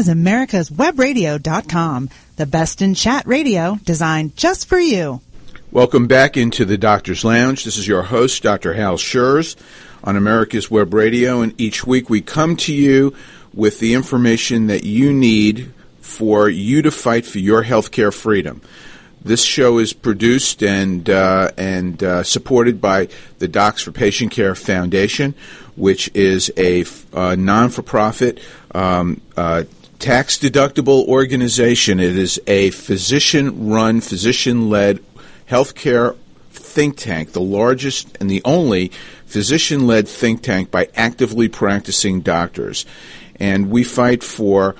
is America's Webradio.com, the best in chat radio designed just for you. Welcome back into the Doctor's Lounge. This is your host, Dr. Hal Scherz, on America's Web Radio, and each week we come to you with the information that you need for you to fight for your healthcare freedom. This show is produced and uh, and uh, supported by the Docs for Patient Care Foundation, which is a uh, non-for-profit, um, uh, tax-deductible organization. It is a physician-run, physician-led healthcare think tank, the largest and the only physician-led think tank by actively practicing doctors, and we fight for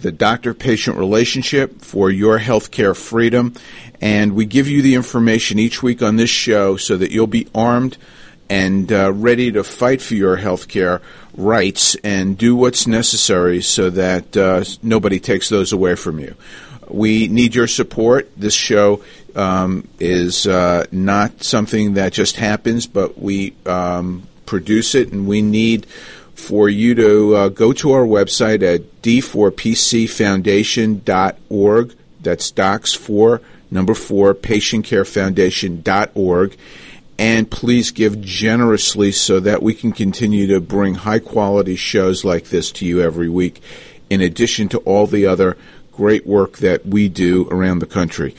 the doctor patient relationship, for your healthcare freedom, and we give you the information each week on this show so that you'll be armed and uh, ready to fight for your healthcare rights and do what's necessary so that uh, nobody takes those away from you. We need your support. This show um, is uh, not something that just happens, but we um, produce it, and we need for you to uh, go to our website at d4pcfoundation.org. That's docs for number four, patientcarefoundation.org. And please give generously so that we can continue to bring high quality shows like this to you every week, in addition to all the other great work that we do around the country.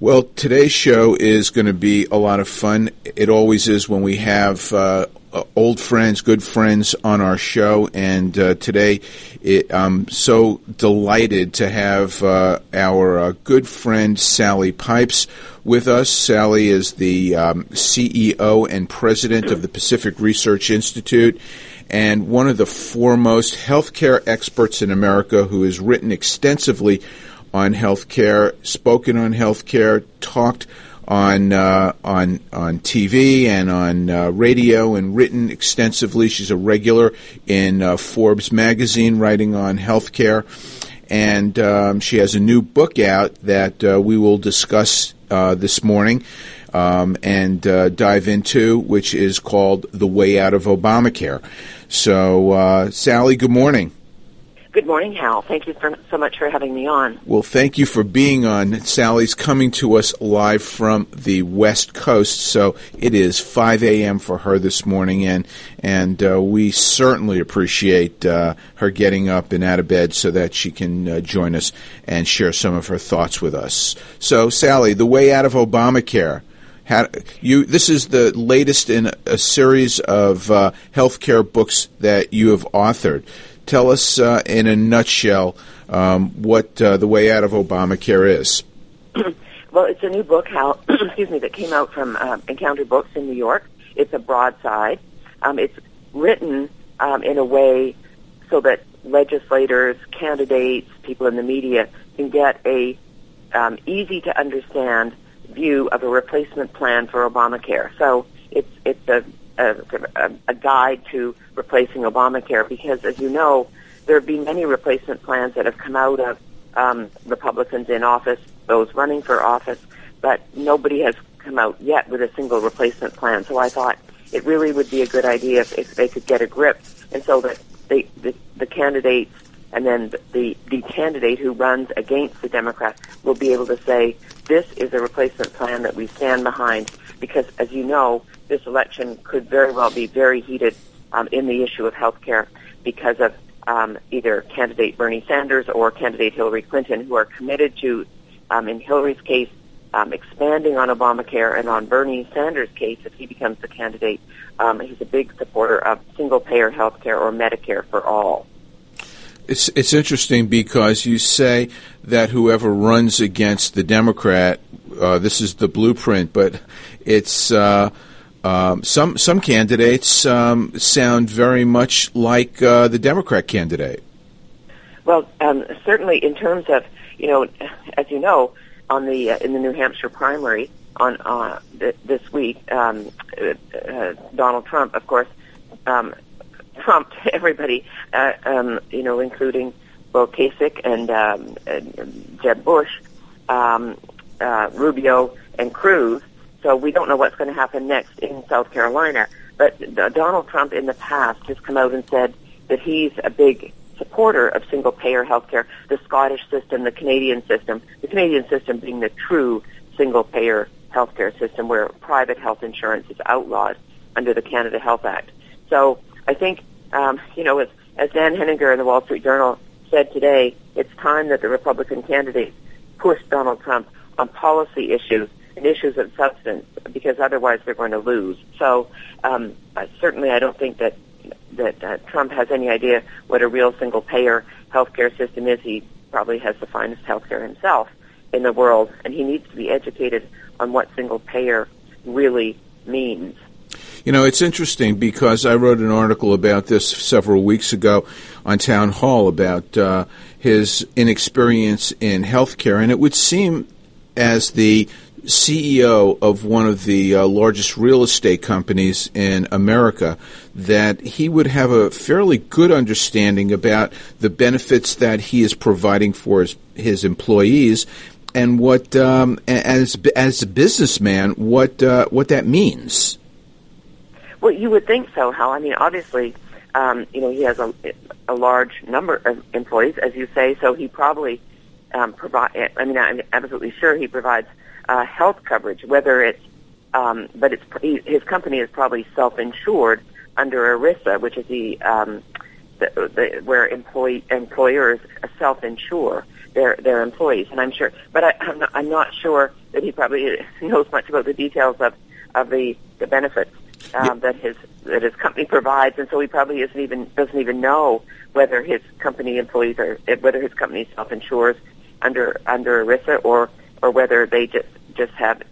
Well, today's show is going to be a lot of fun. It always is when we have uh, uh, old friends, good friends on our show, and uh, today it, I'm so delighted to have uh, our uh, good friend Sally Pipes with us. Sally is the um, CEO and president of the Pacific Research Institute and one of the foremost healthcare experts in America who has written extensively on healthcare, spoken on healthcare, talked on uh, on on TV and on uh, radio and written extensively. She's a regular in uh, Forbes magazine, writing on healthcare, and um, she has a new book out that uh, we will discuss uh, this morning. Um, and uh, dive into, which is called The Way Out of Obamacare. So, Sally, good morning. Good morning, Hal. Thank you for, so much for having me on. Well, thank you for being on. Sally's coming to us live from the West Coast, so it is 5 a.m. for her this morning, and and uh, we certainly appreciate uh, her getting up and out of bed so that she can uh, join us and share some of her thoughts with us. So, Sally, the way out of Obamacare. How, you, this is the latest in a series of uh, healthcare books that you have authored tell us uh, in a nutshell um, what uh, the way out of Obamacare is. well, it's a new book, Hal, excuse me, that came out from uh, Encounter Books in New York. It's a broadside. Um, it's written um, in a way so that legislators, candidates, people in the media can get a um, easy to understand view of a replacement plan for Obamacare. So it's it's a a, a, guide to replacing Obamacare because, as you know, there have been many replacement plans that have come out of um, Republicans in office, those running for office, but nobody has come out yet with a single replacement plan. So I thought it really would be a good idea if, if they could get a grip, and so that they, the, the candidates and then the, the candidate who runs against the Democrats will be able to say, this is a replacement plan that we stand behind because, as you know, this election could very well be very heated um, in the issue of health care because of um, either candidate Bernie Sanders or candidate Hillary Clinton, who are committed to, um, in Hillary's case, um, expanding on Obamacare, and on Bernie Sanders' case, if he becomes the candidate, um, he's a big supporter of single-payer health care or Medicare for all. It's it's interesting because you say that whoever runs against the Democrat, uh, this is the blueprint, but it's uh, um, some some candidates um, sound very much like uh, the Democrat candidate. Well, um, certainly in terms of you know, as you know, on the uh, in the New Hampshire primary on uh, th- this week, um, uh, uh, Donald Trump, of course, um, trumped everybody, uh, um, you know, including Bill Kasich and, and Jeb Bush, Rubio, and Cruz so we don't know what's going to happen next in South Carolina. But Donald Trump in the past has come out and said that he's a big supporter of single payer healthcare, the Scottish system, the Canadian system, the Canadian system being the true single payer healthcare system where private health insurance is outlawed under the Canada Health Act. So I think, um, you know, as, as Dan Henninger in the Wall Street Journal said today, it's time that the Republican candidates push Donald Trump on policy issues issues of substance because otherwise they're going to lose. So um, certainly I don't think that that uh, Trump has any idea what a real single payer healthcare system is. He probably has the finest healthcare himself in the world, and he needs to be educated on what single payer really means. You know, it's interesting because I wrote an article about this several weeks ago on Town Hall about uh, his inexperience in healthcare, and it would seem as the CEO of one of the uh, largest real estate companies in America that he would have a fairly good understanding about the benefits that he is providing for his, his employees and what um, as as a businessman what uh, what that means. Well, you would think so, Hal. I mean, obviously, um, you know, he has a, a large number of employees, as you say, so he probably um, provide. I mean, I'm absolutely sure he provides uh, health coverage, whether it's, um, but it's his company is probably self-insured under ERISA, which is the, um, the, the where employee employers self-insure their their employees, and I'm sure, but I, I'm not, I'm not sure that he probably knows much about the details of of the the benefits um, that his that his company provides, and so he probably isn't even doesn't even know whether his company employees are whether his company self insures under under ERISA or or whether they just just have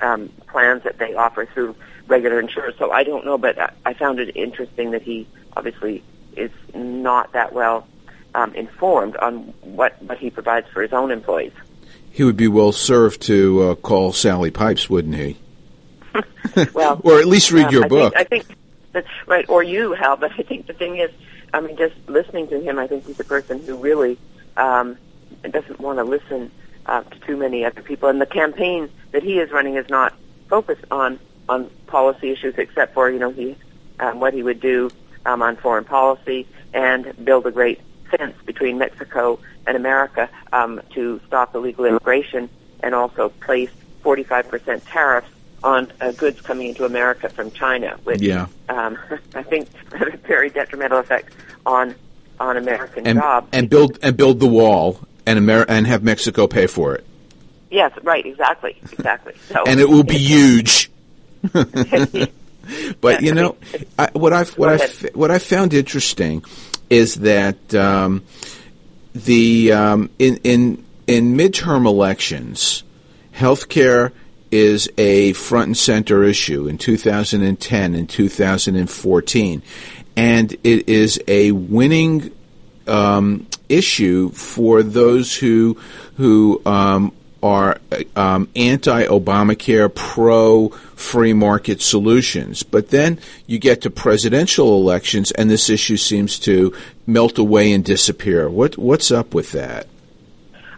um, plans that they offer through regular insurers. So I don't know, but I found it interesting that he obviously is not that well um, informed on what what he provides for his own employees. He would be well served to uh, call Sally Pipes, wouldn't he? well, or at least read um, your I book. Think, I think that's right, or you, Hal. But I think the thing is, I mean, just listening to him, I think he's a person who really um, doesn't want to listen uh, to too many other people. And the campaign that he is running is not focused on on policy issues, except for you know he um, what he would do um, on foreign policy and build a great fence between Mexico and America um, to stop illegal immigration and also place 45% tariffs on uh, goods coming into America from China, which yeah. um, I think have a very detrimental effect on on American and, jobs. And build and build the wall and Amer- and have Mexico pay for it. Yes, right, exactly, exactly. So, and it will be huge. but you know, I, what I've what I what I found interesting is that um, the um, in in in midterm elections, healthcare is a front and center issue in 2010 and 2014, and it is a winning um, issue for those who who um, are um, anti-Obamacare, pro-free market solutions. But then you get to presidential elections, and this issue seems to melt away and disappear. What what's up with that?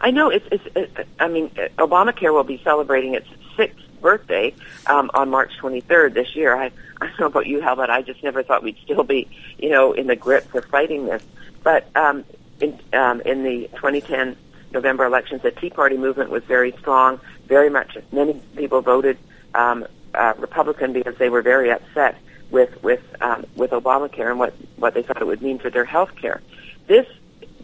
I know it's. it's it, I mean, Obamacare will be celebrating its sixth birthday um, on March 23rd this year. I I don't know about you, Hal, but I just never thought we'd still be, you know, in the grip for fighting this. But um, in um, in the 2010 November elections, the Tea Party movement was very strong. Very much, many people voted um, uh, Republican because they were very upset with with um, with Obamacare and what what they thought it would mean for their health care. This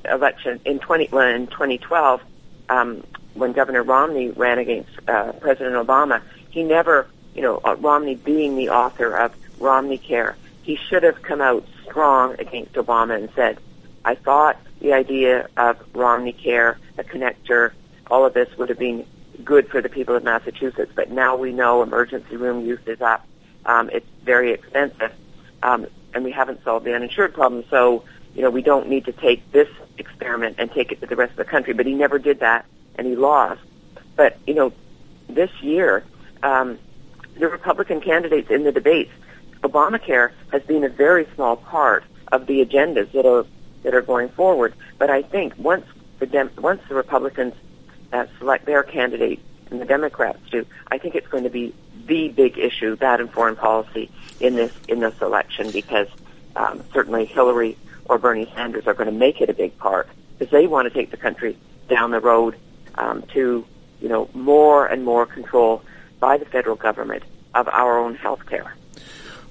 election in 20 in 2012, um, when Governor Romney ran against uh, President Obama, he never, you know, uh, Romney being the author of Romney Care, he should have come out strong against Obama and said, I thought the idea of Romney Care, a connector, all of this would have been good for the people of Massachusetts. But now we know emergency room use is up. Um, it's very expensive, um, and we haven't solved the uninsured problem. So, you know, we don't need to take this experiment and take it to the rest of the country. But he never did that, and he lost. But you know, this year, um, the Republican candidates in the debates, Obamacare has been a very small part of the agendas that are that are going forward. But I think once the Dem- once the Republicans uh, select their candidate and the Democrats do, I think it's going to be the big issue that and foreign policy in this in this election because um, certainly Hillary or Bernie Sanders are going to make it a big part because they want to take the country down the road um, to, you know, more and more control by the federal government of our own health care.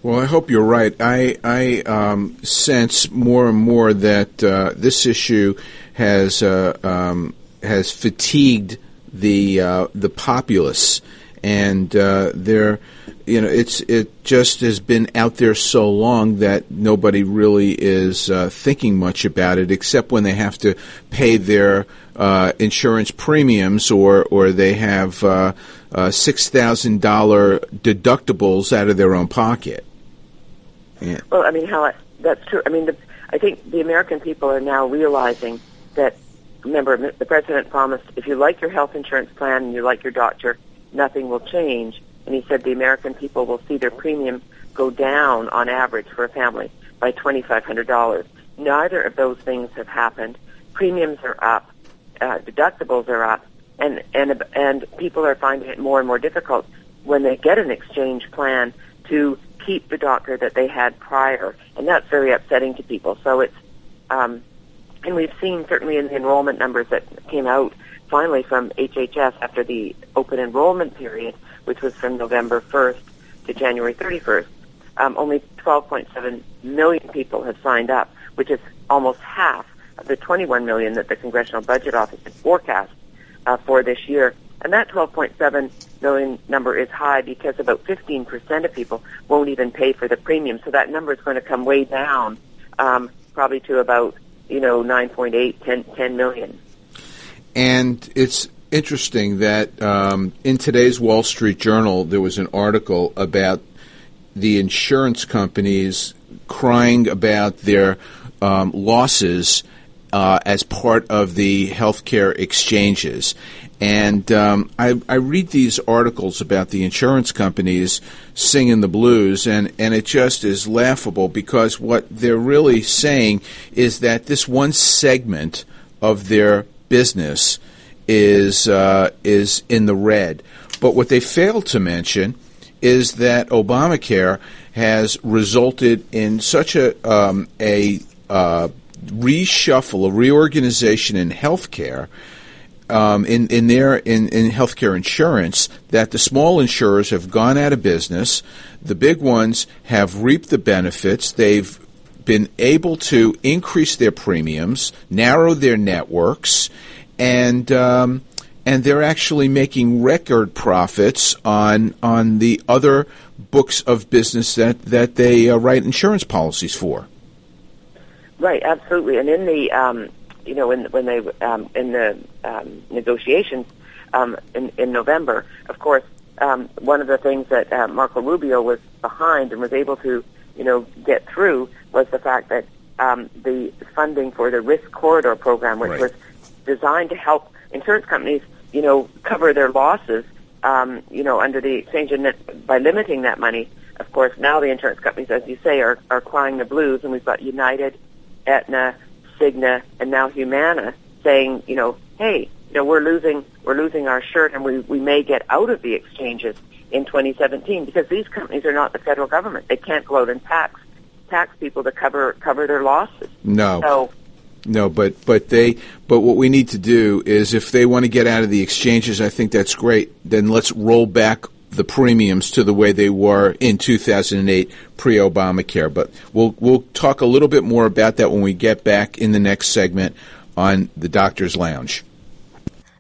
Well, I hope you're right. I, I um, sense more and more that uh, this issue has uh, um, has fatigued the uh, the populace, and uh, they're you know it's it just has been out there so long that nobody really is uh, thinking much about it, except when they have to pay their uh, insurance premiums or or they have uh, uh, six thousand dollar deductibles out of their own pocket. Yeah. Well, I mean, how I, that's true. I mean, the, I think the American people are now realizing that. Remember, the president promised if you like your health insurance plan and you like your doctor, nothing will change. And he said the American people will see their premium go down on average for a family by $2,500. Neither of those things have happened. Premiums are up, uh, deductibles are up, and, and, and people are finding it more and more difficult when they get an exchange plan to keep the doctor that they had prior, and that's very upsetting to people. So it's, um, and we've seen certainly in the enrollment numbers that came out finally from HHS after the open enrollment period, which was from November 1st to January 31st, um, only 12.7 million people have signed up, which is almost half of the 21 million that the Congressional Budget Office had forecast uh, for this year. And that 12.7 million number is high because about 15% of people won't even pay for the premium. So that number is going to come way down, um, probably to about, you know, 9.8, 10, 10 million. And it's interesting that um, in today's Wall Street Journal, there was an article about the insurance companies crying about their um, losses uh, as part of the healthcare exchanges. And um, I, I, read these articles about the insurance companies singing the blues, and, and it just is laughable because what they're really saying is that this one segment of their business is uh, is in the red. But what they fail to mention is that Obamacare has resulted in such a um, a uh, reshuffle, a reorganization in healthcare. Um, in in their in, in healthcare insurance, that the small insurers have gone out of business. The big ones have reaped the benefits. They've been able to increase their premiums, narrow their networks, and um, and they're actually making record profits on on the other books of business that that they uh, write insurance policies for. Right, absolutely, and in the um, you know when when they um, in the um, negotiations um, in in November, of course, um, one of the things that uh, Marco Rubio was behind and was able to you know get through was the fact that um, the funding for the risk corridor program, which right. was designed to help insurance companies, you know, cover their losses, um, you know, under the exchange and by limiting that money. Of course, now the insurance companies, as you say, are, are crying the blues, and we've got United, Aetna, Cigna, and now Humana saying, you know, hey, you know, we're losing we're losing our shirt, and we we may get out of the exchanges in 2017 because these companies are not the federal government. They can't go out and tax tax people to cover cover their losses. No. So no, but but they but what we need to do is if they want to get out of the exchanges, I think that's great. Then let's roll back the premiums to the way they were in 2008 pre-Obamacare. But we'll we'll talk a little bit more about that when we get back in the next segment on the Doctor's Lounge.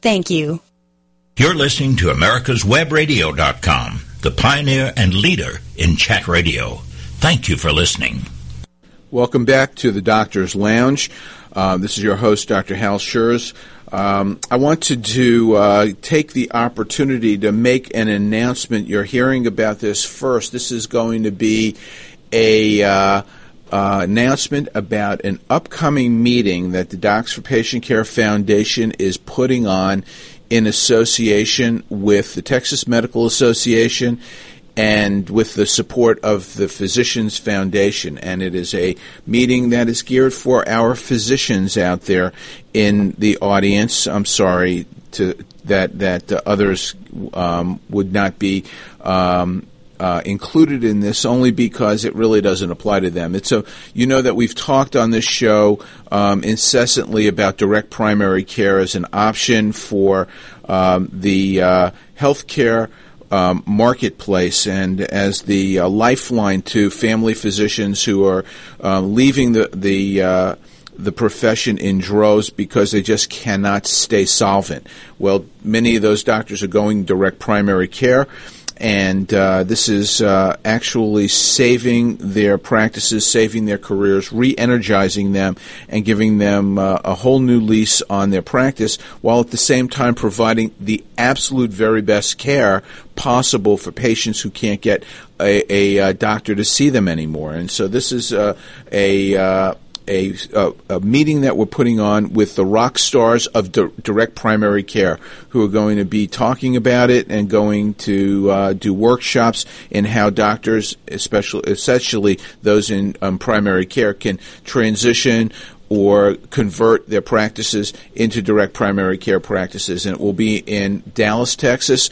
Thank you. You're listening to America'sWebRadio.com, the pioneer and leader in chat radio. Thank you for listening. Welcome back to the Doctor's Lounge. Uh, this is your host, Dr. Hal Scherz. Um, I wanted to uh, take the opportunity to make an announcement. You're hearing about this first. This is going to be a uh, uh, announcement about an upcoming meeting that the Docs for Patient Care Foundation is putting on in association with the Texas Medical Association and with the support of the Physicians Foundation. And it is a meeting that is geared for our physicians out there in the audience. I'm sorry to that that uh, others um, would not be. Um, uh, included in this only because it really doesn't apply to them. It's a you know that we've talked on this show um, incessantly about direct primary care as an option for um, the uh, healthcare. Um, marketplace and as the uh, lifeline to family physicians who are uh, leaving the the uh, the profession in droves because they just cannot stay solvent. Well, many of those doctors are going direct primary care and uh, this is uh, actually saving their practices, saving their careers, re-energizing them, and giving them uh, a whole new lease on their practice, while at the same time providing the absolute very best care possible for patients who can't get a, a, a doctor to see them anymore. And so this is uh, a uh, a, a, a, meeting that we're putting on with the rock stars of di- direct primary care who are going to be talking about it and going to uh, do workshops in how doctors, especially, those in um, primary care, can transition or convert their practices into direct primary care practices. And it will be in Dallas, Texas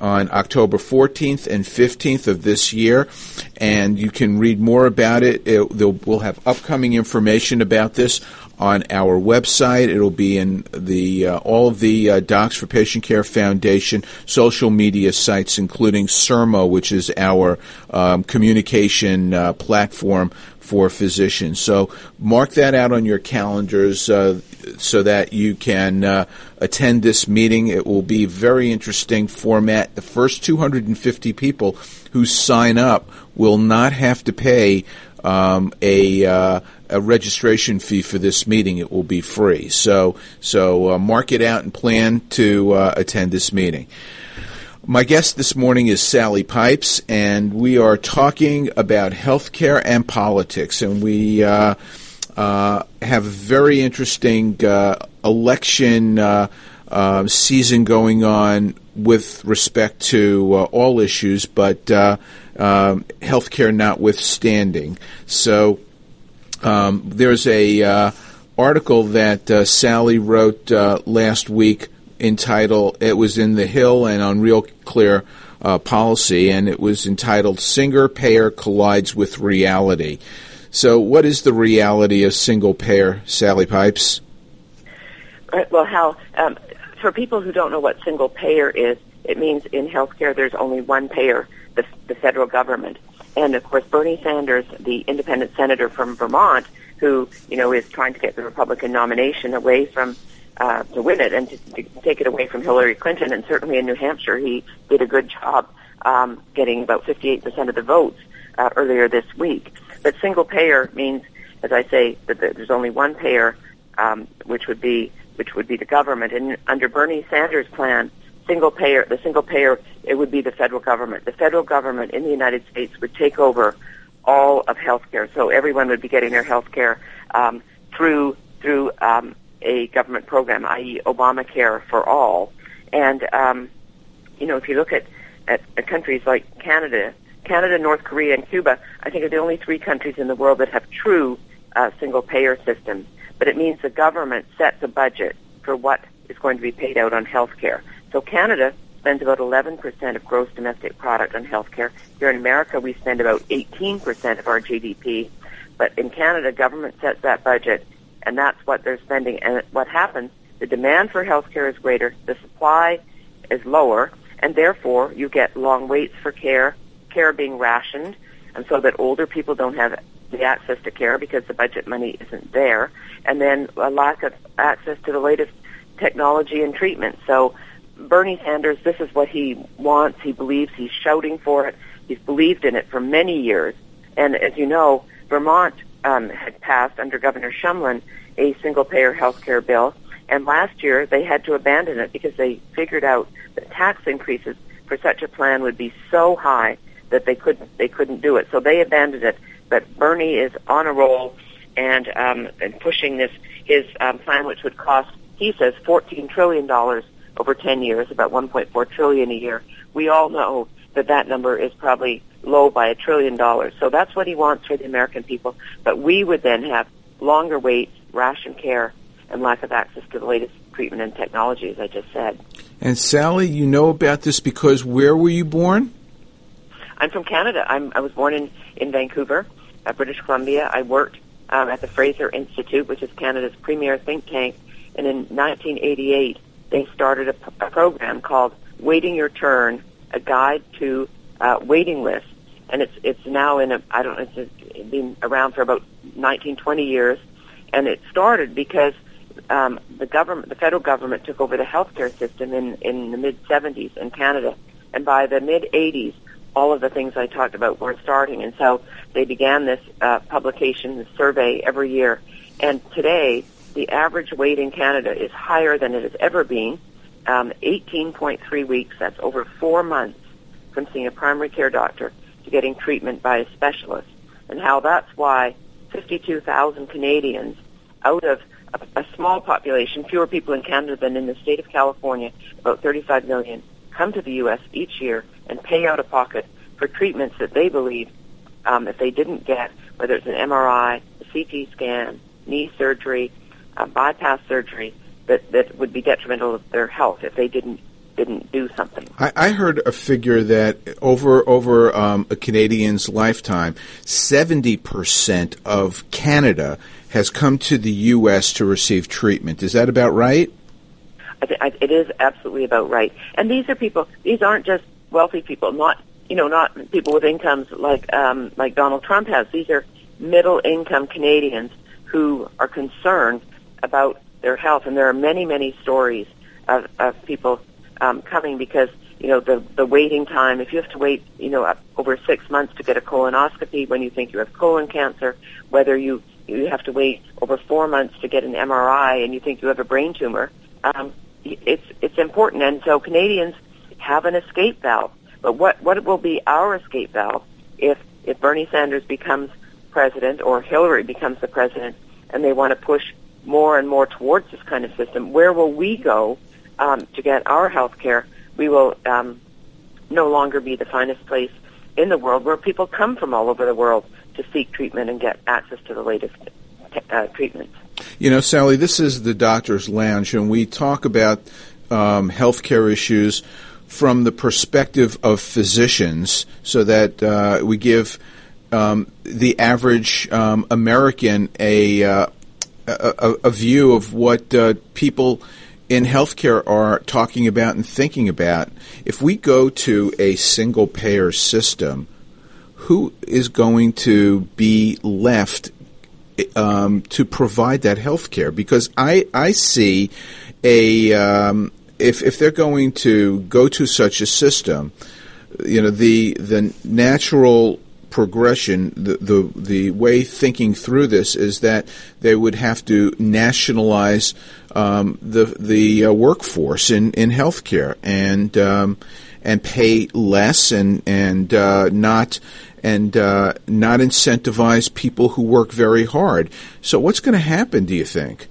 on October 14th and 15th of this year, and you can read more about it. it we'll have upcoming information about this on our website. It'll be in the uh, all of the uh, Docs for Patient Care Foundation social media sites, including Sermo, which is our um, communication uh, platform for physicians. So mark that out on your calendars uh, so that you can uh, attend this meeting. It will be very interesting format. The first 250 people who sign up will not have to pay um, a uh, a registration fee for this meeting. It will be free. So so uh, mark it out and plan to uh, attend this meeting. My guest this morning is Sally Pipes, and we are talking about healthcare and politics. And we uh, have very interesting uh, election uh, season going on with respect to all issues, but uh, um, healthcare notwithstanding. So um, there's a article that Sally wrote last week entitled. It was in the Hill and on Real Clear. Uh, policy, and it was entitled "Single Payer Collides with Reality." So, what is the reality of single payer, Sally Pipes? Right, well, Hal, um, for people who don't know what single payer is, it means in healthcare there's only one payer, the, the federal government. And of course, Bernie Sanders, the independent senator from Vermont, who you know is trying to get the Republican nomination away from uh, to win it and to, to take it away from Hillary Clinton, and certainly in New Hampshire he did a good job um, getting about 58% of the votes uh, earlier this week. But single payer means, as I say, that there's only one payer, um, which would be which would be the government. And under Bernie Sanders' plan, single payer, the single payer, it would be the federal government. The federal government in the United States would take over all of healthcare, so everyone would be getting their healthcare um, through through um, a government program, i.e., Obamacare for all. And um, you know, if you look at, at, at countries like Canada, Canada, North Korea, and Cuba, I think, are the only three countries in the world that have true uh, single payer systems. But it means the government sets a budget for what is going to be paid out on health care. So Canada spends about 11% of gross domestic product on health care. Here in America, we spend about 18% of our GDP. But in Canada, government sets that budget, and that's what they're spending. And what happens, the demand for health care is greater, the supply is lower, and therefore you get long waits for care, care being rationed, and so that older people don't have the access to care because the budget money isn't there, and then a lack of access to the latest technology and treatment. So Bernie Sanders, this is what he wants. He believes he's shouting for it. He's believed in it for many years. And as you know, Vermont um, had passed under Governor Shumlin a single-payer health care bill, and last year they had to abandon it because they figured out that tax increases for such a plan would be so high that they couldn't they couldn't do it. So they abandoned it. But Bernie is on a roll and um, and pushing this his um, plan, which would cost he says fourteen trillion dollars over ten years, about one point four trillion a year. We all know that that number is probably low by a trillion dollars. So that's what he wants for the American people. But we would then have longer waits, ration care, and lack of access to the latest treatment and technology, as I just said. And Sally, you know about this because where were you born? I'm from Canada. I'm, I was born in, in Vancouver, uh, British Columbia. I worked um, at the Fraser Institute, which is Canada's premier think tank. And in 1988, they started a, program called Waiting Your Turn, a guide to uh, waiting lists. And it's it's now in a I don't know it's been around for about 19 20 years, and it started because um, the government the federal government took over the healthcare system in in the mid 70s in Canada, and by the mid 80s all of the things I talked about were starting. And so they began this uh, publication, this survey every year. And today, the average wait in Canada is higher than it has ever been. Um, 18.3 weeks, that's over four months from seeing a primary care doctor to getting treatment by a specialist. And how that's why 52,000 Canadians out of a, a small population, fewer people in Canada than in the state of California, about 35 million, come to the U.S. each year and pay out of pocket for treatments that they believe um, if they didn't get, whether it's an MRI, a CT scan, knee surgery, uh, bypass surgery, that, that would be detrimental to their health if they didn't didn't do something. I, I heard a figure that over over um, a Canadian's lifetime, seventy percent of Canada has come to the U.S. to receive treatment. Is that about right? I th- I, it is absolutely about right. And these are people; these aren't just wealthy people, not you know, not people with incomes like um, like Donald Trump has. These are middle income Canadians who are concerned about their health, and there are many many stories of, of people um, coming because you know the the waiting time. If you have to wait, you know, over six months to get a colonoscopy when you think you have colon cancer, whether you you have to wait over four months to get an MRI and you think you have a brain tumor, um, it's it's important. And so Canadians have an escape valve. But what what will be our escape valve if if Bernie Sanders becomes president or Hillary becomes the president and they want to push more and more towards this kind of system? Where will we go um, to get our health care? We will um, no longer be the finest place in the world where people come from all over the world to seek treatment and get access to the latest uh, treatments. You know, Sally, this is the Doctor's Lounge, and we talk about um, healthcare issues from the perspective of physicians so that uh, we give um, the average um, American a, uh, a, a, view of what uh, people in healthcare are talking about and thinking about. If we go to a single payer system, who is going to be left um, to provide that health care? Because I, I see a um, if if they're going to go to such a system, you know the the natural progression, the, the the way thinking through this is that they would have to nationalize um, the the uh, workforce in in healthcare and um, and pay less and and uh, not and uh, not incentivize people who work very hard. So what's going to happen? Do you think?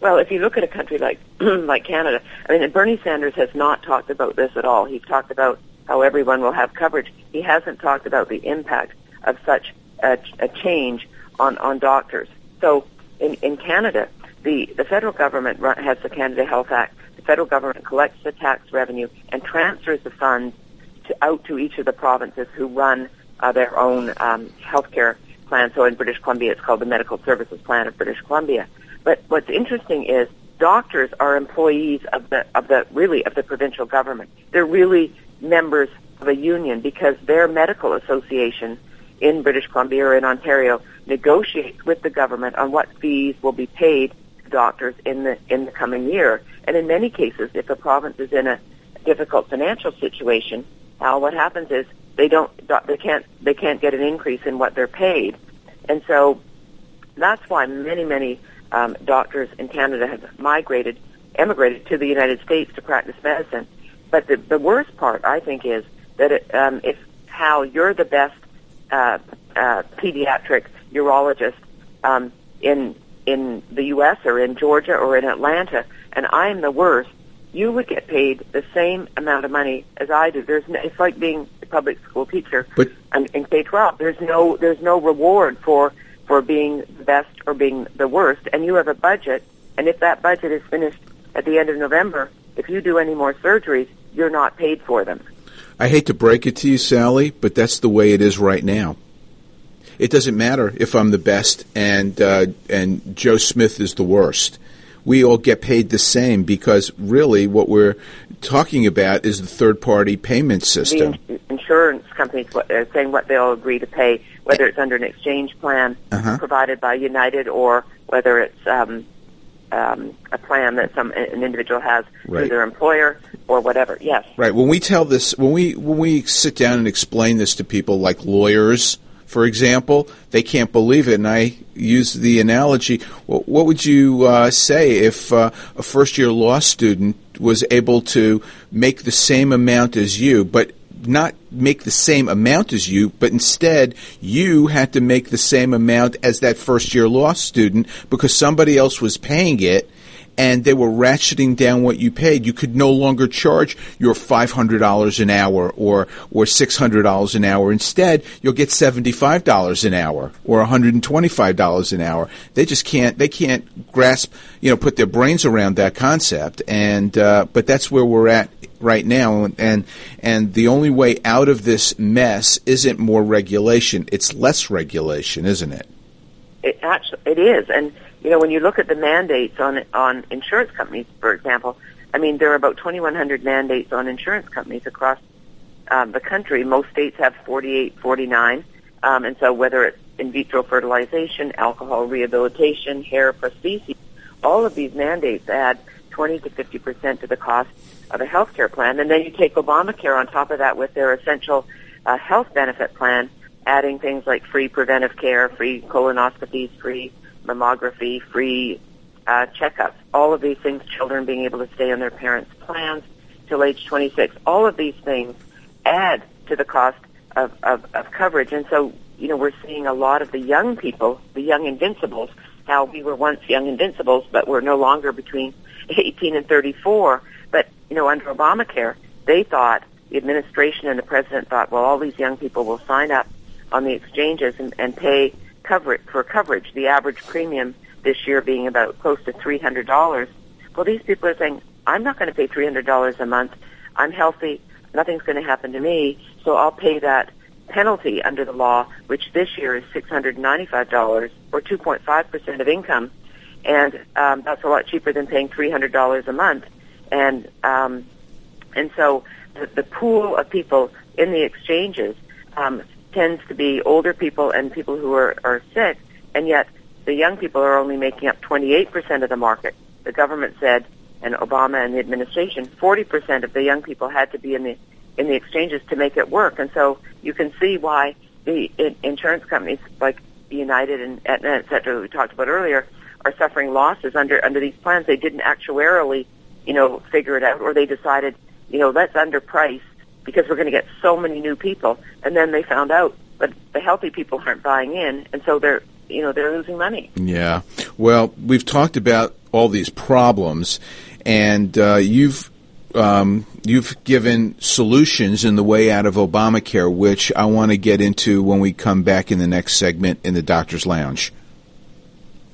Well, if you look at a country like like Canada, I mean, Bernie Sanders has not talked about this at all. He's talked about how everyone will have coverage. He hasn't talked about the impact of such a, a change on on doctors. So in in Canada, the the federal government run, has the Canada Health Act. The federal government collects the tax revenue and transfers the funds to, out to each of the provinces who run uh, their own um, healthcare plan. So in British Columbia, it's called the Medical Services Plan of British Columbia. But what's interesting is doctors are employees of the of the really of the provincial government. They're really members of a union because their medical association in British Columbia or in Ontario negotiates with the government on what fees will be paid to doctors in the in the coming year. And in many cases, if a province is in a difficult financial situation, now what happens is they don't they can't they can't get an increase in what they're paid, and so that's why many many um, doctors in Canada have migrated, emigrated to the United States to practice medicine. But the, the worst part, I think, is that it, um, if how you're the best uh, uh, pediatric urologist um, in in the U.S. or in Georgia or in Atlanta, and I'm the worst, you would get paid the same amount of money as I do. There's no, it's like being a public school teacher but, in K-12. There's no there's no reward for for being the best or being the worst, and you have a budget, and if that budget is finished at the end of November, if you do any more surgeries, you're not paid for them. I hate to break it to you, Sally, but that's the way it is right now. It doesn't matter if I'm the best and uh, and Joe Smith is the worst. We all get paid the same because really what we're talking about is the third party payment system. The insurance companies are saying what they'll agree to pay whether it's under an exchange plan uh-huh. provided by United or whether it's um, um, a plan that some an individual has right. through their employer or whatever. Yes. Right. When we tell this, when we when we sit down and explain this to people, like lawyers, for example, they can't believe it. And I use the analogy. Well, what would you uh, say if uh, a first year law student was able to make the same amount as you, but not make the same amount as you, but instead you had to make the same amount as that first year law student because somebody else was paying it and they were ratcheting down what you paid. You could no longer charge your $500 an hour or, or $600 an hour. Instead, you'll get $75 an hour or $125 an hour. They just can't, they can't grasp, you know, put their brains around that concept. And, uh, but that's where we're at right now, and and the only way out of this mess isn't more regulation; it's less regulation, isn't it? It actually it is, and you know when you look at the mandates on on insurance companies, for example, I mean there are about 2,100 mandates on insurance companies across um, the country. Most states have 48, 49, um, and so whether it's in vitro fertilization, alcohol rehabilitation, hair prosthesis, all of these mandates add 20 to 50 percent to the cost of a health care plan. And then you take Obamacare on top of that with their essential uh, health benefit plan, adding things like free preventive care, free colonoscopies, free mammography, free uh, checkups. All of these things, children being able to stay on their parents' plans till age 26. All of these things add to the cost of, of, of coverage. And so, you know, we're seeing a lot of the young people, the young invincibles, how we were once young invincibles, but we're no longer between 18 and 34 But, you know, under Obamacare, they thought, the administration and the president thought, well, all these young people will sign up on the exchanges and, and pay coverage for coverage. The average premium this year being about close to $300. Well, these people are saying, I'm not going to pay $300 a month. I'm healthy. Nothing's going to happen to me. So I'll pay that penalty under the law, which this year is $695 or 2.5% of income. And um, that's a lot cheaper than paying $300 a month and um, and so the, the pool of people in the exchanges um, tends to be older people and people who are, are sick, and yet the young people are only making up 28% of the market. The government said, and Obama and the administration, 40% of the young people had to be in the in the exchanges to make it work, and so you can see why the insurance companies like United and Aetna, et cetera, that we talked about earlier, are suffering losses under under these plans. They didn't actuarially you know, figure it out, or they decided, you know, let's underprice because we're going to get so many new people, and then they found out, but the healthy people aren't buying in, and so they're, you know, they're losing money. Yeah. Well, we've talked about all these problems, and uh, you've um, you've given solutions in the way out of Obamacare, which I want to get into when we come back in the next segment in the Doctor's Lounge.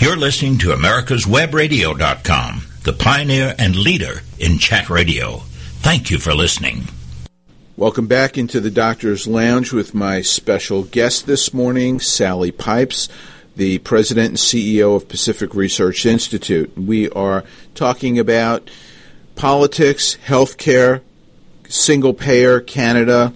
You're listening to americaswebradio.com, the pioneer and leader in chat radio. Thank you for listening. Welcome back into the Doctor's Lounge with my special guest this morning, Sally Pipes, the president and CEO of Pacific Research Institute. We are talking about politics, healthcare, single payer Canada,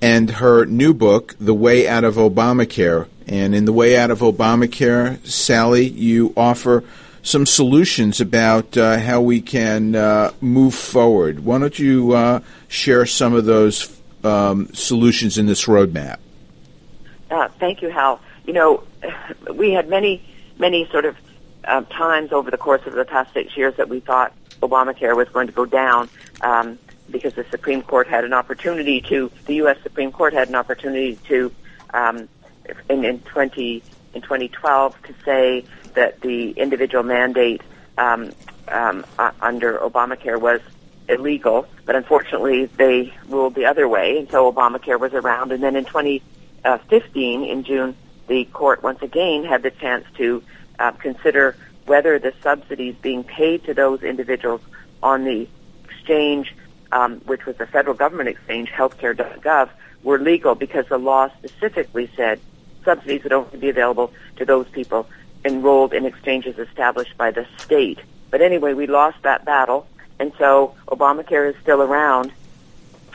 and her new book, The Way Out of Obamacare and in the way out of Obamacare, Sally, you offer some solutions about uh, how we can uh, move forward. Why don't you uh, share some of those um, solutions in this roadmap? Uh, thank you, Hal. You know, we had many, many sort of uh, times over the course of the past six years that we thought Obamacare was going to go down. Um, because the Supreme Court had an opportunity to, the U.S. Supreme Court had an opportunity to um, in, in 20 in 2012 to say that the individual mandate um, um, uh, under Obamacare was illegal, but unfortunately they ruled the other way, and so Obamacare was around. And then in 2015, in June, the court once again had the chance to uh, consider whether the subsidies being paid to those individuals on the exchange, um, which was the federal government exchange, healthcare.gov, were legal because the law specifically said subsidies would only be available to those people enrolled in exchanges established by the state. But anyway, we lost that battle, and so Obamacare is still around,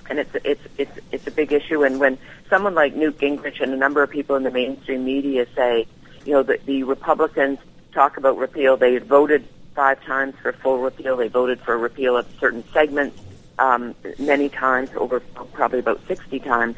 and it's it's it's it's a big issue. And when someone like Newt Gingrich and a number of people in the mainstream media say, you know, that the Republicans talk about repeal, they voted five times for full repeal. They voted for repeal of certain segments um, many times, over probably about 60 times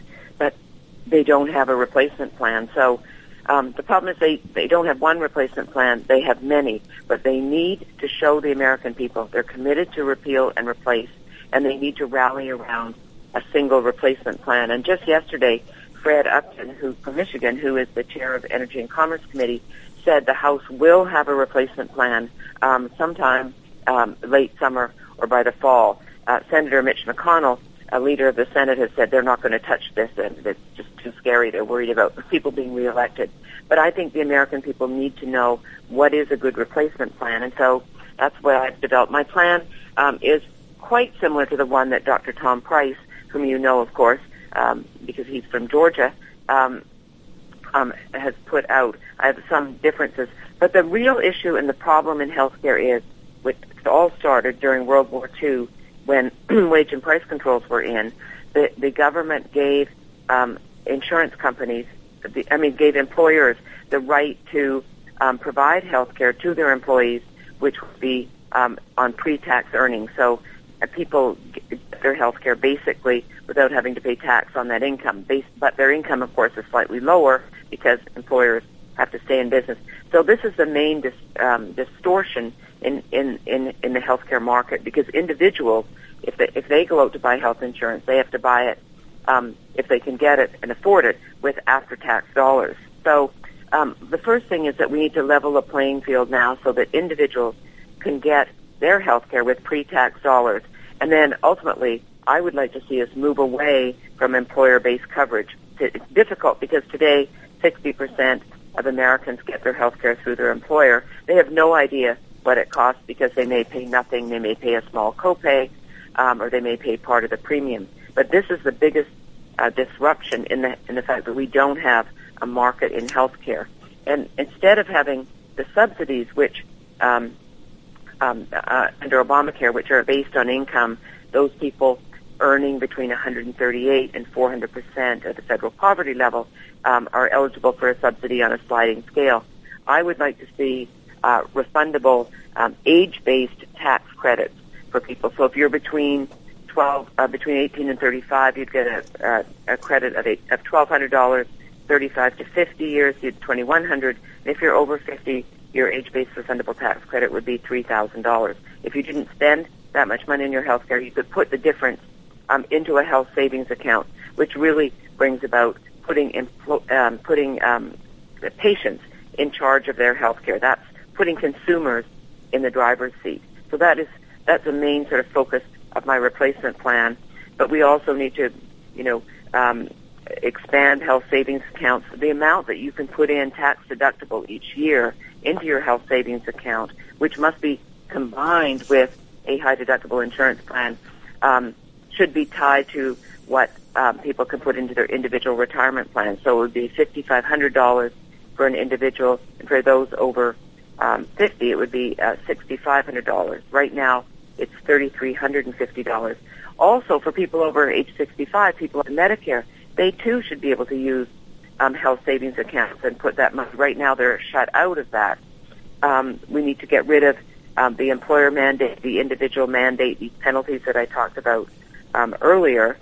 they don't have a replacement plan. So um, the problem is they, they don't have one replacement plan. They have many, but they need to show the American people they're committed to repeal and replace, and they need to rally around a single replacement plan. And just yesterday, Fred Upton, who from Michigan, who is the chair of Energy and Commerce Committee, said the House will have a replacement plan um, sometime um, late summer or by the fall. Uh, Senator Mitch McConnell a leader of the Senate has said they're not going to touch this and it's just too scary. They're worried about people being reelected. But I think the American people need to know what is a good replacement plan. And so that's what I've developed. My plan um, is quite similar to the one that Dr. Tom Price, whom you know, of course, um, because he's from Georgia, um, um, has put out. I have some differences. But the real issue and the problem in healthcare is, which all started during World War II, when wage and price controls were in, the, the government gave um, insurance companies, the, I mean, gave employers the right to um, provide health care to their employees, which would be um, on pre-tax earnings. So uh, people get their health care basically without having to pay tax on that income. Base, but their income, of course, is slightly lower because employers have to stay in business. So this is the main dis, um, distortion in, in, in, in the healthcare market because individuals, if they, if they go out to buy health insurance, they have to buy it um, if they can get it and afford it with after-tax dollars. So um, the first thing is that we need to level the playing field now so that individuals can get their health care with pre-tax dollars. And then ultimately, I would like to see us move away from employer-based coverage. it's difficult because today 60% of Americans get their health care through their employer. They have no idea what it costs because they may pay nothing, they may pay a small copay, um, or they may pay part of the premium. But this is the biggest uh, disruption in the in the fact that we don't have a market in healthcare. And instead of having the subsidies, which um, um, uh, under Obamacare, which are based on income, those people earning between 138 and 400 percent of the federal poverty level um, are eligible for a subsidy on a sliding scale. I would like to see uh, refundable um, age-based tax credits for people. So if you're between 12, uh, between 18 and 35, you'd get a, uh, a credit of, of $1,200. 35 to 50 years, you'd 2,100. And if you're over 50, your age-based refundable tax credit would be $3,000. If you didn't spend that much money in your health care, you could put the difference um, into a health savings account, which really brings about putting um, putting um, patients in charge of their health care. That's putting consumers in the driver's seat. So that is that's the main sort of focus of my replacement plan. But we also need to, you know, um, expand health savings accounts. The amount that you can put in tax deductible each year into your health savings account, which must be combined with a high deductible insurance plan, um, should be tied to what um, people can put into their individual retirement plan. So it would be $5,500 for an individual, and for those over um, 50, it would be uh, $6,500. Right now, it's $3,350. Also, for people over age 65, people on Medicare, they too should be able to use um, health savings accounts and put that money. Right now, they're shut out of that. Um, we need to get rid of um, the employer mandate, the individual mandate, these penalties that I talked about um, earlier.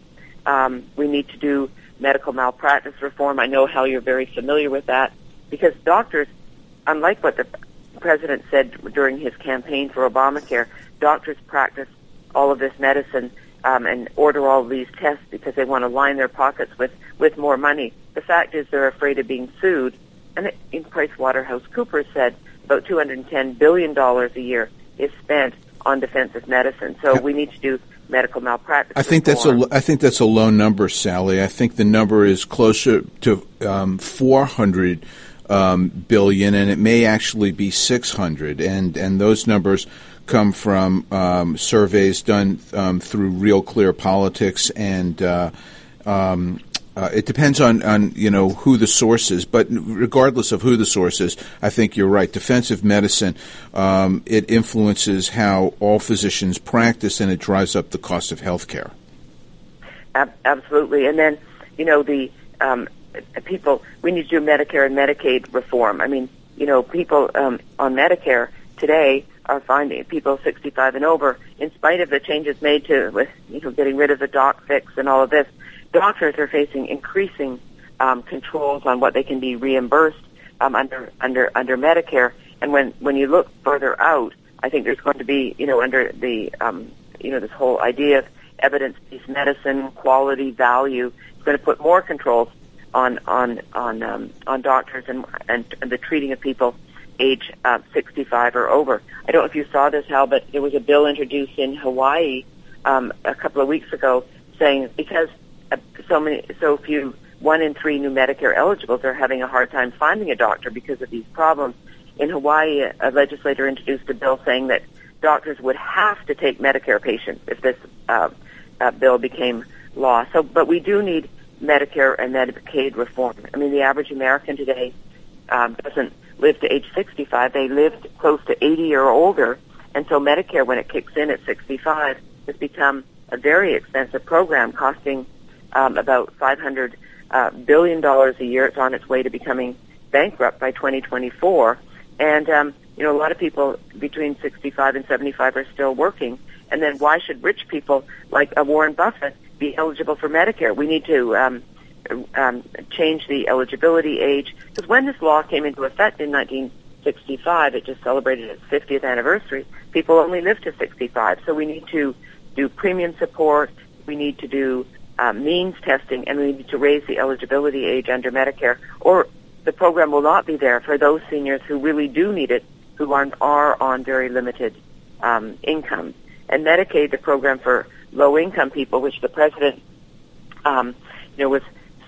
Um, we need to do medical malpractice reform. I know how you're very familiar with that because doctors, unlike what the president said during his campaign for Obamacare, doctors practice all of this medicine um, and order all these tests because they want to line their pockets with, with more money. The fact is they're afraid of being sued. And it, in PricewaterhouseCoopers said about $210 billion a year is spent on defensive medicine. So we need to do medical malpractice. I think reform. that's a I think that's a low number, Sally. I think the number is closer to um, 400 um, billion, and it may actually be 600. And and those numbers come from um, surveys done um, through Real Clear Politics, and uh, um, uh, it depends on, on you know who the source is. But regardless of who the source is, I think you're right. Defensive medicine um, it influences how all physicians practice, and it drives up the cost of health care. Absolutely, and then you know the um, people we need to do Medicare and Medicaid reform. I mean, you know, people um, on Medicare today are finding people 65 and over, in spite of the changes made to with you know getting rid of the doc fix and all of this, doctors are facing increasing um, controls on what they can be reimbursed um, under under under Medicare. And when when you look further out, I think there's going to be you know under the um, you know this whole idea of evidence-based medicine, quality, value. It's going to put more controls on on on um, on doctors and, and and the treating of people age uh, 65 or over. I don't know if you saw this, Hal, but there was a bill introduced in Hawaii um, a couple of weeks ago saying because uh, so many, so few, one in three new Medicare eligibles are having a hard time finding a doctor because of these problems. In Hawaii, a legislator introduced a bill saying that doctors would have to take Medicare patients if this uh, uh, bill became law. So, but we do need Medicare and Medicaid reform. I mean, the average American today um, doesn't live to age 65. They lived close to 80 or older, and so Medicare, when it kicks in at 65, has become a very expensive program, costing um, about 500 uh, billion dollars a year. It's on its way to becoming bankrupt by 2024, and um, you know a lot of people between 65 and 75 are still working. And then why should rich people like uh, Warren Buffett be eligible for Medicare? We need to um, um, change the eligibility age. Because when this law came into effect in 1965, it just celebrated its 50th anniversary. People only lived to 65, so we need to do premium support. We need to do um, means testing, and we need to raise the eligibility age under Medicare, or the program will not be there for those seniors who really do need it, who are, are on very limited um, income. And Medicaid, the program for low-income people, which the president, um, you know, was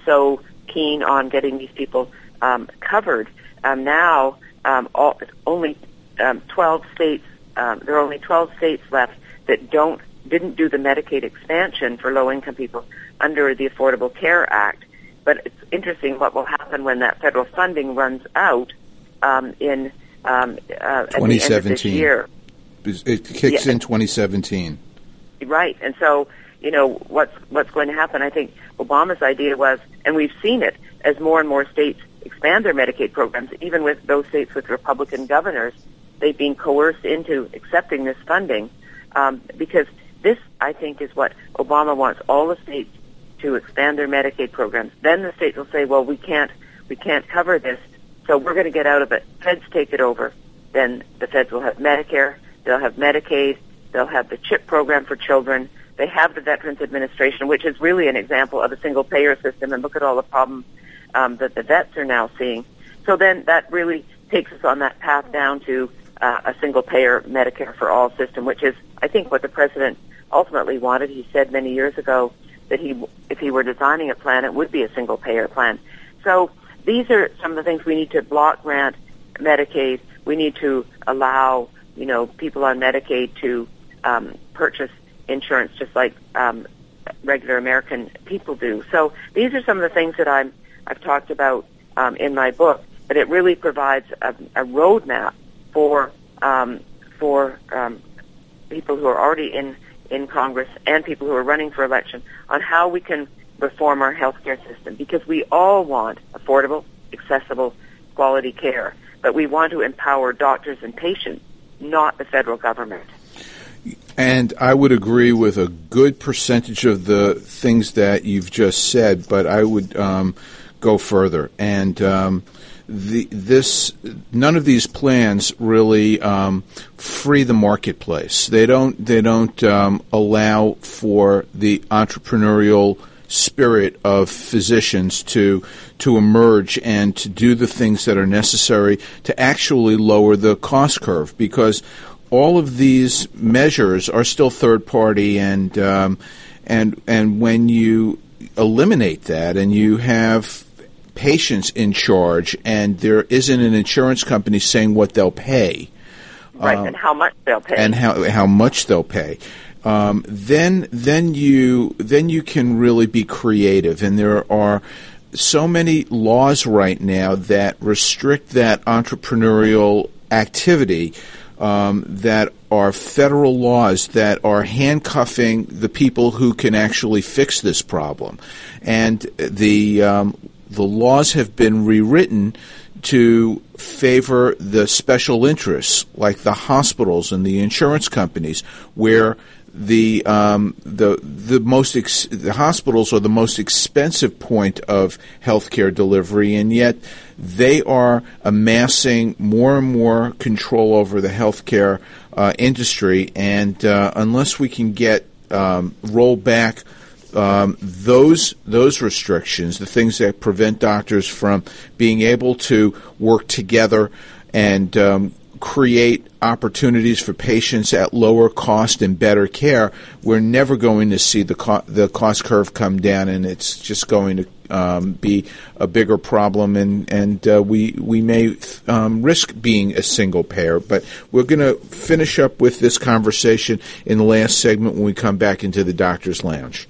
so keen on getting these people um, covered. Um, now, um, all, only um, 12 states. Um, there are only 12 states left that don't didn't do the Medicaid expansion for low income people under the Affordable Care Act. But it's interesting what will happen when that federal funding runs out um, in um, uh, at the end of this year. It kicks Yeah. in 2017. Right. And so, you know, what's what's going to happen? I think Obama's idea was, and we've seen it as more and more states expand their Medicaid programs, even with those states with Republican governors, they've been coerced into accepting this funding um, because this, I think, is what Obama wants all the states to expand their Medicaid programs. Then the states will say, well, we can't, we can't cover this, so we're going to get out of it. Feds take it over. Then the feds will have Medicare, they'll have Medicaid, they'll have the CHIP program for children. They have the Veterans Administration, which is really an example of a single payer system. And look at all the problems um, that the vets are now seeing. So then that really takes us on that path down to uh, a single payer Medicare for all system, which is, I think, what the president ultimately wanted. He said many years ago that he, if he were designing a plan, it would be a single payer plan. So these are some of the things we need to block grant Medicaid. We need to allow, you know, people on Medicaid to um, purchase insurance just like um, regular American people do. So these are some of the things that I'm, I've talked about um, in my book, but it really provides a, a roadmap for um, for um, people who are already in in Congress and people who are running for election on how we can reform our healthcare system because we all want affordable, accessible, quality care, but we want to empower doctors and patients, not the federal government. And I would agree with a good percentage of the things that you've just said, but I would um, go further. And um, the, this, none of these plans really um, free the marketplace. They don't. They don't um, allow for the entrepreneurial spirit of physicians to to emerge and to do the things that are necessary to actually lower the cost curve because all of these measures are still third party and um, and and when you eliminate that and you have patients in charge and there isn't an insurance company saying what they'll pay Right, and how much they'll pay. and how how much they'll pay. Um, then then you then you can really be creative, and there are so many laws right now that restrict that entrepreneurial activity. Um, that are federal laws that are handcuffing the people who can actually fix this problem, and the um, the laws have been rewritten to favor the special interests, like the hospitals and the insurance companies, where the um, the the most ex- the hospitals are the most expensive point of healthcare delivery, and yet they are amassing more and more control over the healthcare uh, industry. And uh, unless we can get um, roll back um, those those restrictions, the things that prevent doctors from being able to work together and um, create opportunities for patients at lower cost and better care, we're never going to see the co- the cost curve come down, and it's just going to um, be a bigger problem, and and uh, we we may um, risk being a single payer. But we're going to finish up with this conversation in the last segment when we come back into the doctor's lounge.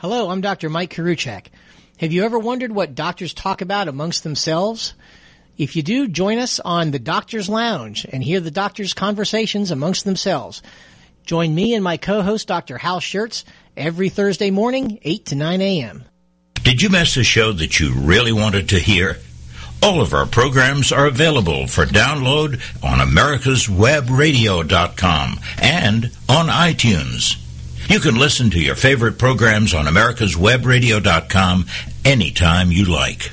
Hello, I'm Dr. Mike Koriwchak. Have you ever wondered what doctors talk about amongst themselves? If you do, join us on the Doctor's Lounge and hear the doctors' conversations amongst themselves. Join me and my co-host, Dr. Hal Scherz, every Thursday morning, 8 to 9 a.m. Did you miss a show that you really wanted to hear? All of our programs are available for download on americaswebradio.com and on iTunes. You can listen to your favorite programs on americaswebradio.com anytime you like.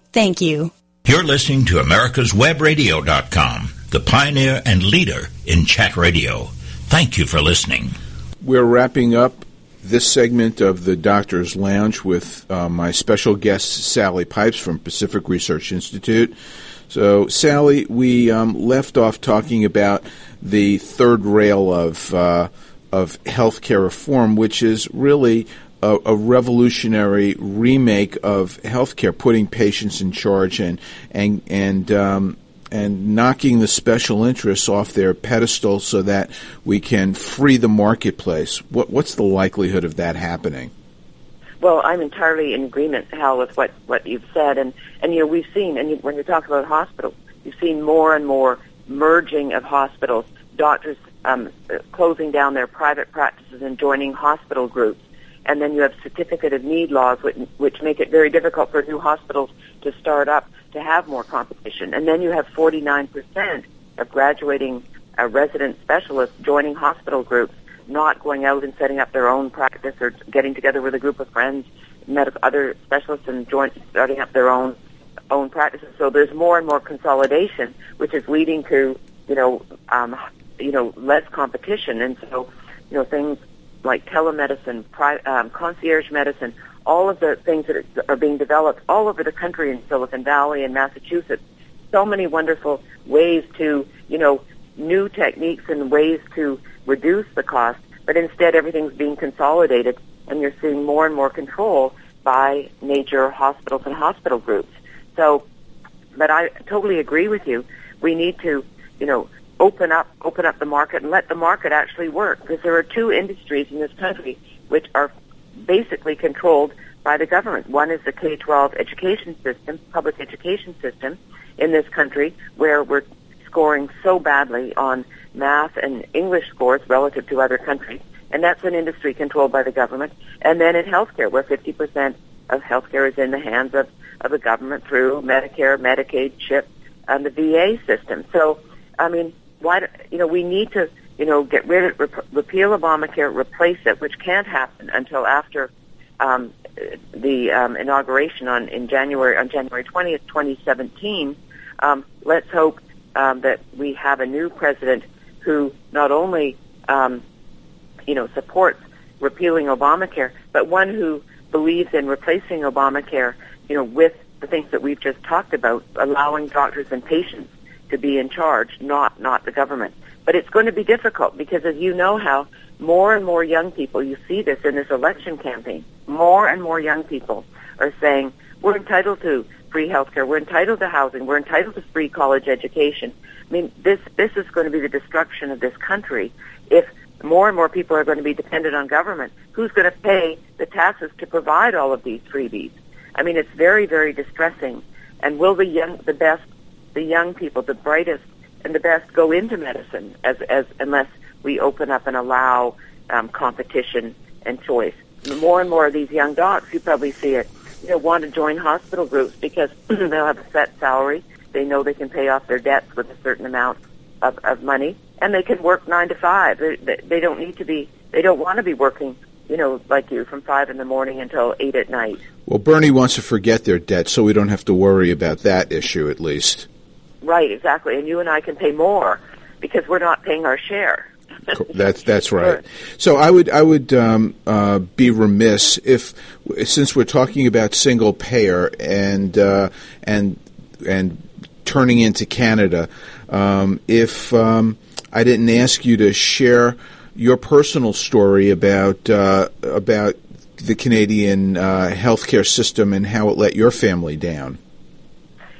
Thank you. You're listening to America'sWebRadio.com, the pioneer and leader in chat radio. Thank you for listening. We're wrapping up this segment of the Doctor's Lounge with uh, my special guest, Sally Pipes from Pacific Research Institute. So, Sally, we um, left off talking about the third rail of uh, of healthcare reform, which is really a, a, revolutionary remake of healthcare, putting patients in charge and and and um, and knocking the special interests off their pedestal so that we can free the marketplace. What, what's the likelihood of that happening? Well, I'm entirely in agreement, Hal, with what, what you've said. And, and, you know, we've seen, and you, when you talk about hospitals, you've seen more and more merging of hospitals, doctors um, closing down their private practices and joining hospital groups and then you have certificate of need laws which, which make it very difficult for new hospitals to start up to have more competition. And then you have 49% of graduating uh, resident specialists joining hospital groups, not going out and setting up their own practice or getting together with a group of friends, medical other specialists, and joint starting up their own own practices. So there's more and more consolidation, which is leading to you know um, you know less competition, and so you know things like telemedicine, pri- um, concierge medicine, all of the things that are being developed all over the country in Silicon Valley and Massachusetts. So many wonderful ways to, you know, new techniques and ways to reduce the cost, but instead everything's being consolidated and you're seeing more and more control by major hospitals and hospital groups. So, but I totally agree with you. We need to, you know, open up open up the market and let the market actually work because there are two industries in this country which are basically controlled by the government. One is the K-12 education system, public education system in this country where we're scoring so badly on math and English scores relative to other countries. And that's an industry controlled by the government. And then in healthcare where 50% of healthcare is in the hands of, of the government through Medicare, Medicaid, CHIP, and the VA system. So, I mean, why you know we need to you know get rid of rep- repeal Obamacare, replace it, which can't happen until after um, the um, inauguration on in January on January twentieth, twenty seventeen. Um, let's hope um, that we have a new president who not only um, you know supports repealing Obamacare, but one who believes in replacing Obamacare, you know, with the things that we've just talked about, allowing doctors and patients to be in charge, not not the government. But it's going to be difficult because, as you know, how more and more young people, you see this in this election campaign, more and more young people are saying we're entitled to free health care, we're entitled to housing, we're entitled to free college education. I mean, this this is going to be the destruction of this country if more and more people are going to be dependent on government. Who's going to pay the taxes to provide all of these freebies? I mean, it's very, very distressing. And will the young, the best the young people, the brightest and the best, go into medicine as, as unless we open up and allow um, competition and choice. More and more of these young docs, you probably see it, you know, want to join hospital groups because they'll have a set salary. They know they can pay off their debts with a certain amount of, of money, and they can work nine to five. They, they don't need to be. They don't want to be working you know, like you, from five in the morning until eight at night. Well, Bernie wants to forget their debt, so we don't have to worry about that issue at least. Right, exactly. And you and I can pay more because we're not paying our share. that's that's right. So I would I would um, uh, be remiss if since we're talking about single payer and uh, and and turning into Canada, um, if um, I didn't ask you to share your personal story about uh, about the Canadian uh, healthcare system and how it let your family down.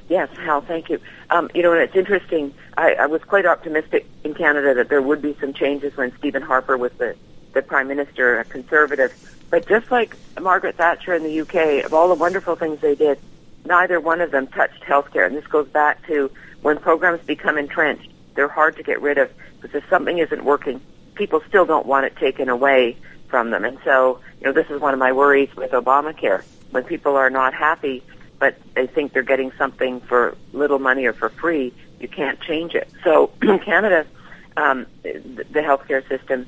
Yes, Hal, thank you. Um, you know, and it's interesting. I, I was quite optimistic in Canada that there would be some changes when Stephen Harper was the, the prime minister, a conservative, But just like Margaret Thatcher in the UK, of all the wonderful things they did, neither one of them touched healthcare. And this goes back to when programs become entrenched, they're hard to get rid of because if something isn't working, people still don't want it taken away from them. And so, you know, this is one of my worries with Obamacare. When people are not happy, but they think they're getting something for little money or for free, you can't change it. So in Canada, um, the, healthcare system,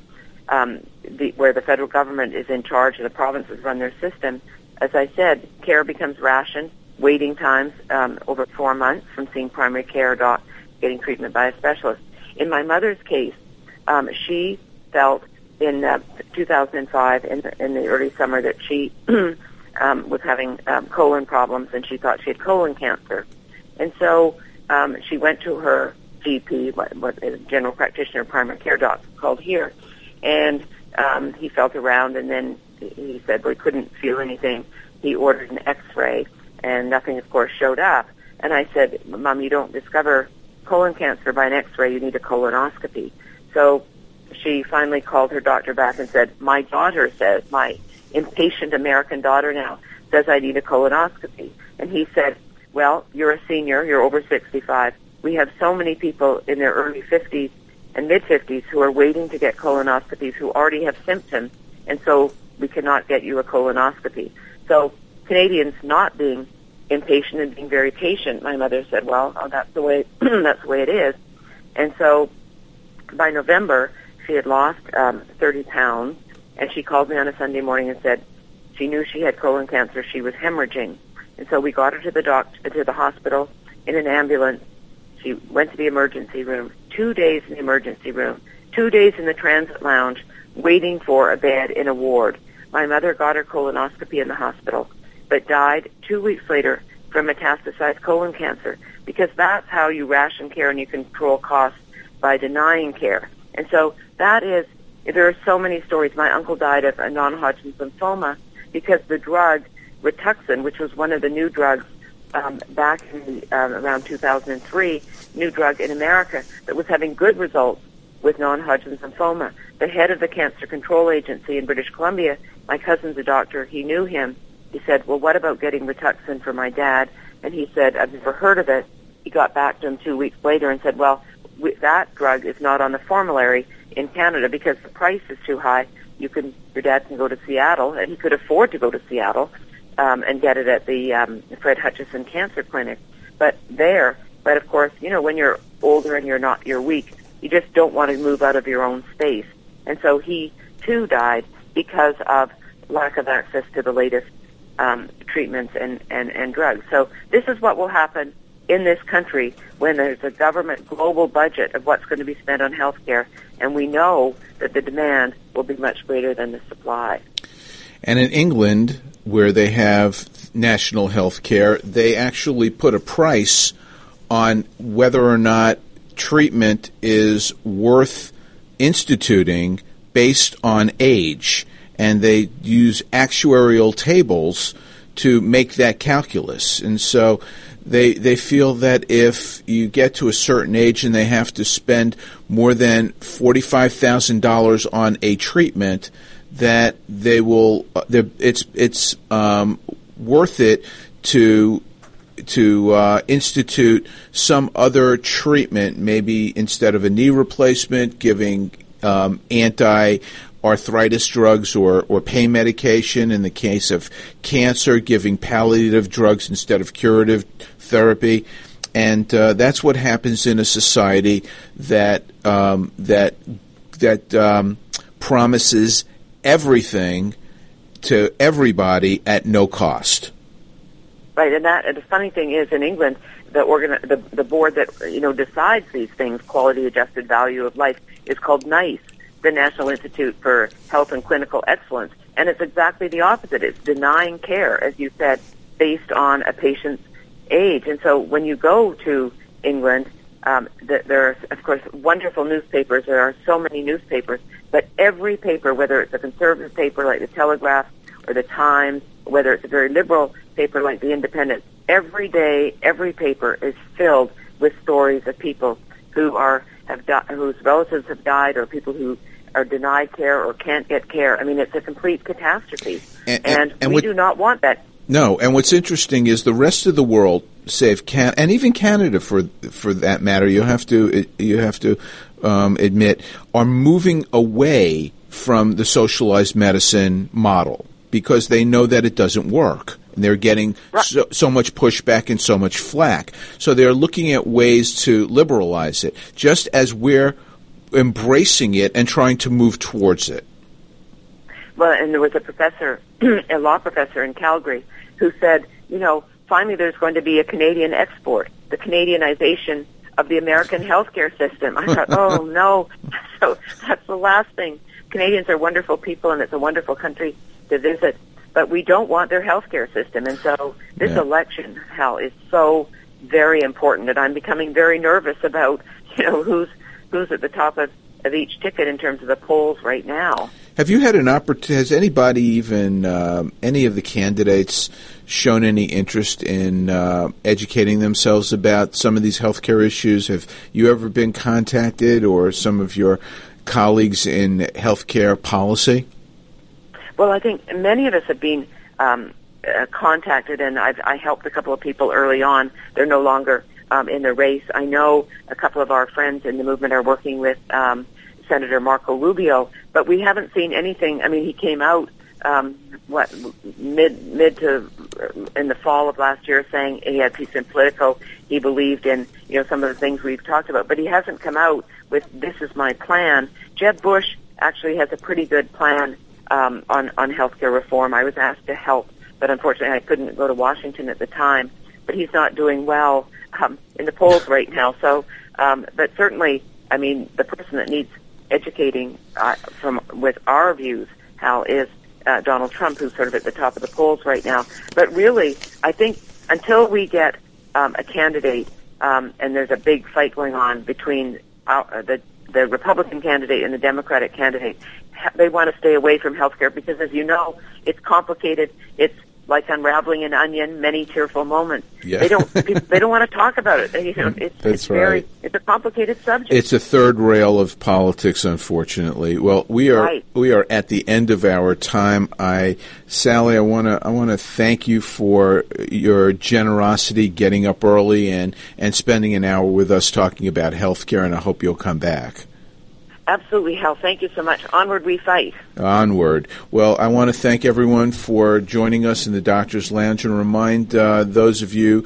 um, the, where the federal government is in charge and the provinces run their system, as I said, care becomes rationed. Waiting times um, over four months from seeing primary care doc, getting treatment by a specialist. In my mother's case, um, she felt in uh, 2005, in in the early summer, that she um, was having um, colon problems, and she thought she had colon cancer. And so um, she went to her GP, what, what a general practitioner, primary care doctor called here, and um, he felt around, and then he said, well, couldn't feel anything. He ordered an X-ray, and nothing, of course, showed up. And I said, Mom, you don't discover colon cancer by an X-ray. You need a colonoscopy. So she finally called her doctor back and said, my daughter says, my impatient American daughter now says I need a colonoscopy. And he said, well, you're a senior, you're over 65. We have so many people in their early 50s and mid 50s who are waiting to get colonoscopies who already have symptoms, and so we cannot get you a colonoscopy. So Canadians not being impatient and being very patient, my mother said, well, oh, that's the way that's the way it is. And so by November, she had lost um, 30 pounds, and she called me on a Sunday morning and said she knew she had colon cancer. She was hemorrhaging, and so we got her to the doctor uh, to the hospital in an ambulance. She went to the emergency room. Two days in the emergency room. Two days in the transit lounge, waiting for a bed in a ward. My mother got her colonoscopy in the hospital, but died two weeks later from metastasized colon cancer because that's how you ration care and you control costs by denying care. And so that is, there are so many stories. My uncle died of a non-Hodgkin's lymphoma because the drug Rituxan, which was one of the new drugs um, back in the, um, around 2003, new drug in America that was having good results with non-Hodgkin's lymphoma. The head of the Cancer Control Agency in British Columbia, my cousin's a doctor, he knew him. He said, well, what about getting Rituxan for my dad? And he said, I've never heard of it. He got back to him two weeks later and said, well, that drug is not on the formulary in Canada because the price is too high. You can, your dad can go to Seattle, and he could afford to go to Seattle um, and get it at the um, Fred Hutchinson Cancer Clinic. But there, but of course, you know, when you're older and you're not, you're weak, you just don't want to move out of your own space. And so he too died because of lack of access to the latest um, treatments and, and, and drugs. So this is what will happen in this country when there's a government global budget of what's going to be spent on health care, and we know that the demand will be much greater than the supply. And in England, where they have national health care, they actually put a price on whether or not treatment is worth instituting based on age. And they use actuarial tables to make that calculus. And so they they feel that if you get to a certain age and they have to spend more than forty five thousand dollars on a treatment, that they will uh, it's it's um, worth it to to uh, institute some other treatment, maybe instead of a knee replacement, giving um, anti arthritis drugs or, or pain medication. In the case of cancer, giving palliative drugs instead of curative therapy. And uh, that's what happens in a society that um, that that um, promises everything to everybody at no cost. Right, and that and the funny thing is, in England, the organ the the board that you know decides these things, quality adjusted value of life, is called NICE, the National Institute for Health and Clinical Excellence, and it's exactly the opposite. It's denying care, as you said, based on a patient's age. And so when you go to England, um, th- there are, of course, wonderful newspapers. There are so many newspapers, but every paper, whether it's a conservative paper like the Telegraph or the Times, whether it's a very liberal paper like the Independent, every day, every paper is filled with stories of people who are have di- whose relatives have died or people who are denied care or can't get care. I mean, it's a complete catastrophe, And- and, and- and we what- do not want that. No, and what's interesting is the rest of the world, save Can and even Canada for for that matter, you have to you have to um, admit, are moving away from the socialized medicine model because they know that it doesn't work. And they're getting so, so much pushback and so much flack. So they're looking at ways to liberalize it, just as we're embracing it and trying to move towards it. Well, and there was a professor, a law professor in Calgary, who said, you know, finally there's going to be a Canadian export, the Canadianization of the American healthcare system. I thought, oh no, so that's the last thing. Canadians are wonderful people, and it's a wonderful country to visit, but we don't want their healthcare system. And so this Yeah. election, Hal, is so very important, and I'm becoming very nervous about, you know, who's who's at the top of, of each ticket in terms of the polls right now. Have you had an opportunity? Has anybody, even um, any of the candidates, shown any interest in uh, educating themselves about some of these healthcare issues? Have you ever been contacted, or some of your colleagues in healthcare policy? Well, I think many of us have been um, uh, contacted, and I've, I helped a couple of people early on. They're no longer um, in the race. I know a couple of our friends in the movement are working with um, Senator Marco Rubio, but we haven't seen anything. I mean, he came out um, what mid mid to uh, in the fall of last year saying he had piece in Politico. He believed in you know some of the things we've talked about, but he hasn't come out with this is my plan. Jeb Bush actually has a pretty good plan um, on on healthcare reform. I was asked to help, but unfortunately I couldn't go to Washington at the time. But he's not doing well um, in the polls right now. So, um, but certainly, I mean, the person that needs educating uh, from with our views, How is uh, Donald Trump, who's sort of at the top of the polls right now. But really, I think until we get um, a candidate, um, and there's a big fight going on between our, uh, the the Republican candidate and the Democratic candidate, they want to stay away from health care because, as you know, it's complicated. It's like unraveling an onion, many tearful moments. Yeah. They don't people, they don't want to talk about it. You know, it's, That's it's very right. it's a complicated subject. It's a third rail of politics, unfortunately. Well, we are Right. we are at the end of our time. I, Sally, I want to I want to thank you for your generosity, getting up early and and spending an hour with us talking about healthcare, and I hope you'll come back. Absolutely, Hal. Thank you so much. Onward we fight. Onward. Well, I want to thank everyone for joining us in the Doctor's Lounge and remind uh, those of you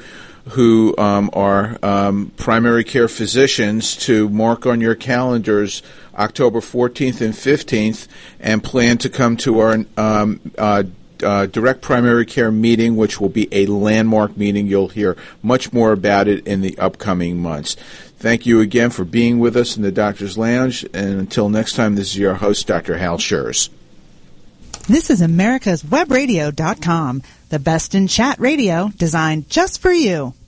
who um, are um, primary care physicians to mark on your calendars October 14th and 15th and plan to come to our um, uh, uh, direct primary care meeting, which will be a landmark meeting. You'll hear much more about it in the upcoming months. Thank you again for being with us in the Doctor's Lounge. And until next time, this is your host, Dr. Hal Scherz. This is America's Webradio.com, the best in chat radio designed just for you.